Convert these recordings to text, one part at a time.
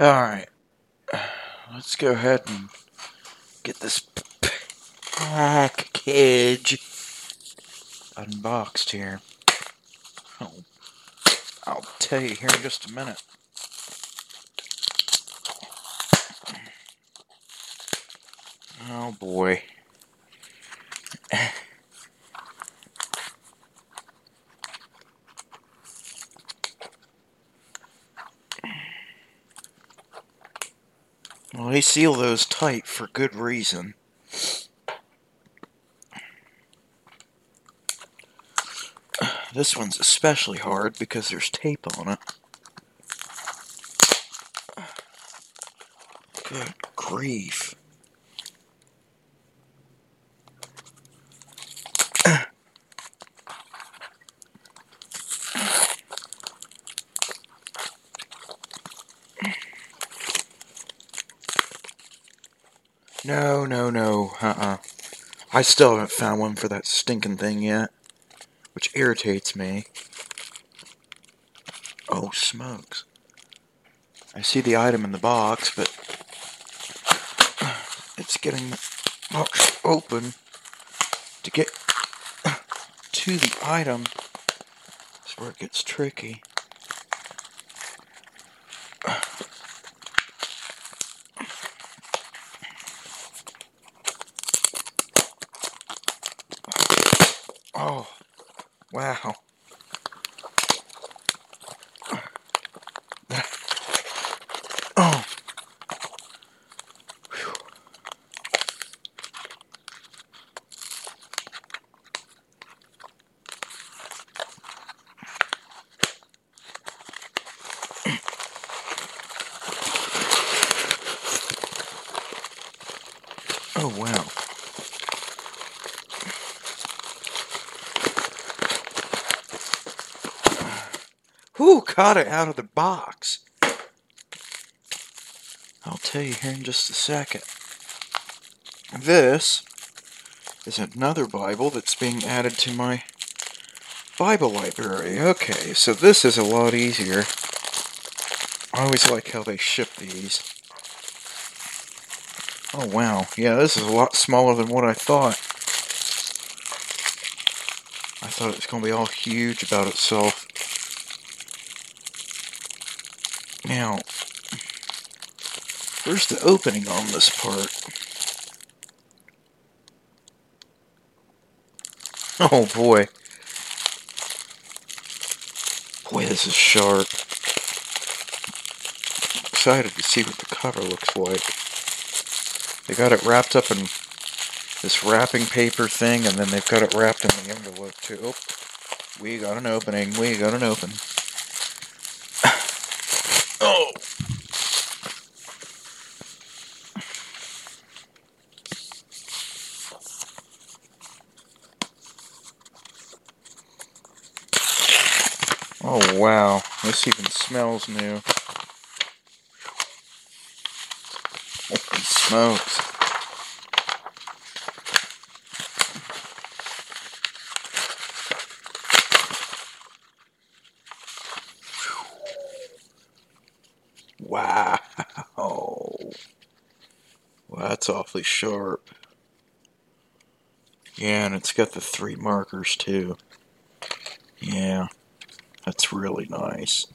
Alright. Let's go ahead and get this package unboxed here. Oh, I'll tell you here in just a minute. Oh boy. They seal those tight for good reason. This one's especially hard because there's tape on it. Good grief. No, no, no, uh-uh. I still haven't found one for that stinking thing yet, which irritates me. Oh, smokes. I see the item in the box, but it's getting the box open to get to the item. That's where it gets tricky. Oh, wow. Oh. Whew. Oh, wow. Who got it out of the box? I'll tell you here in just a second. This is another Bible that's being added to my Bible library. Okay, so this is a lot easier. I always like how they ship these. Oh wow, yeah, this is a lot smaller than what I thought. I thought it was going to be all huge about itself. Now, where's the opening on this part? Oh boy. Boy, this is sharp. excited to see what the cover looks like. They got it wrapped up in this wrapping paper thing, and then they've got it wrapped in the envelope too. Oh, we got an opening. We got an open. Oh. Oh wow, this even smells new. Holy smokes. Wow. Well, that's awfully sharp. Yeah, and it's got the three markers too. Yeah, that's really nice.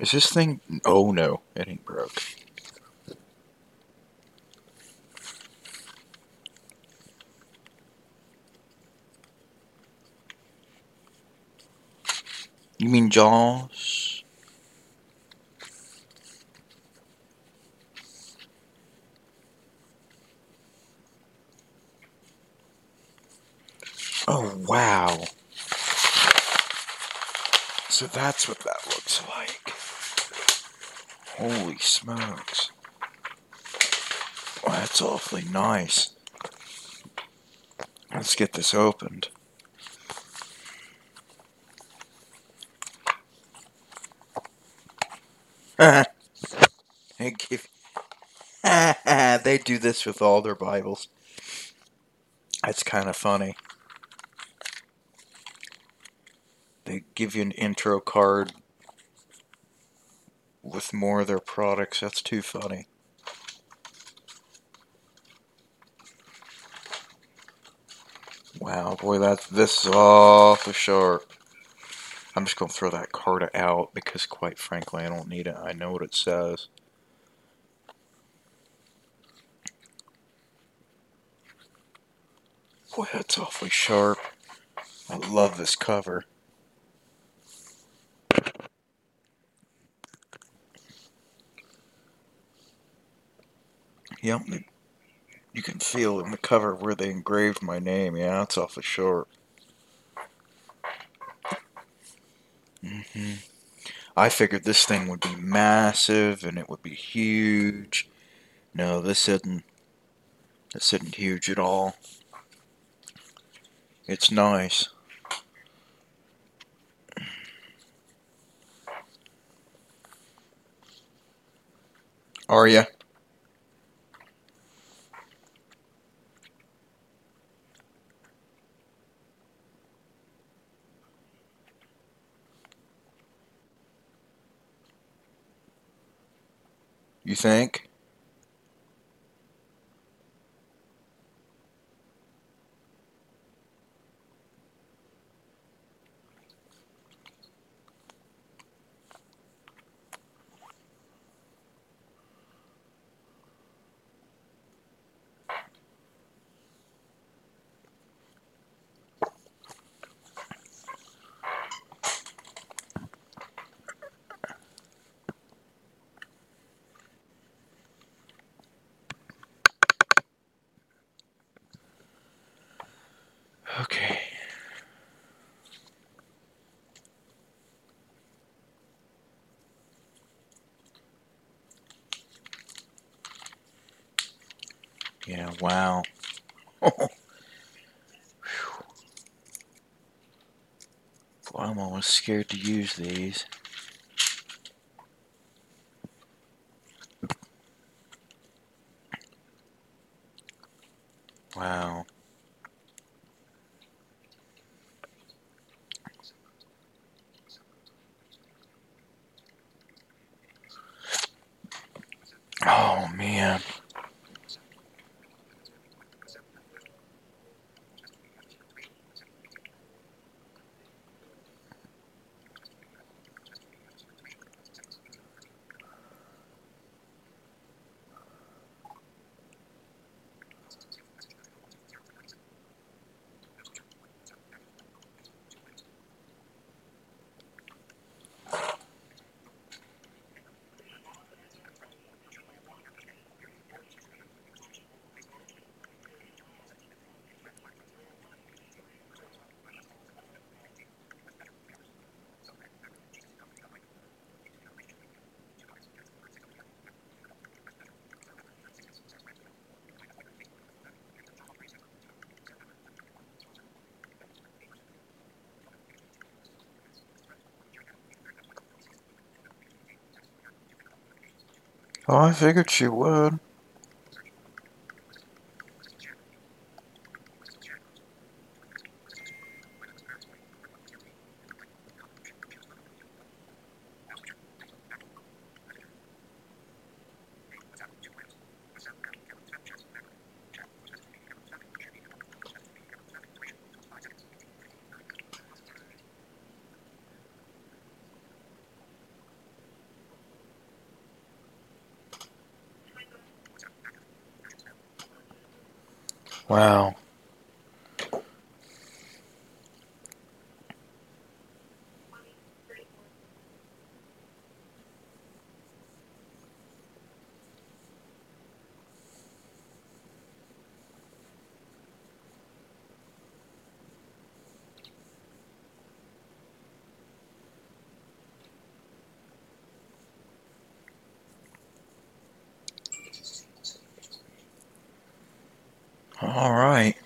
Is this thing? Oh no, it ain't broke. You mean Jaws? Oh wow. So that's what that looks like. Holy smokes. That's awfully nice. Let's get this opened. they do this with all their Bibles. That's kind of funny. They give you an intro card with more of their products. That's too funny. Wow, boy, that's this is awful sharp. I'm just gonna throw that card out because, quite frankly, I don't need it. I know what it says. Boy, that's awfully sharp. I love this cover. Yep, you can feel in the cover where they engraved my name. Yeah, that's awfully short. Mm. I figured this thing would be massive and it would be huge. No, this isn't. This isn't huge at all. It's nice. Are? You think? Wow. Well, I'm almost scared to use these. Wow. Oh, man. I figured she would. Wow. All right.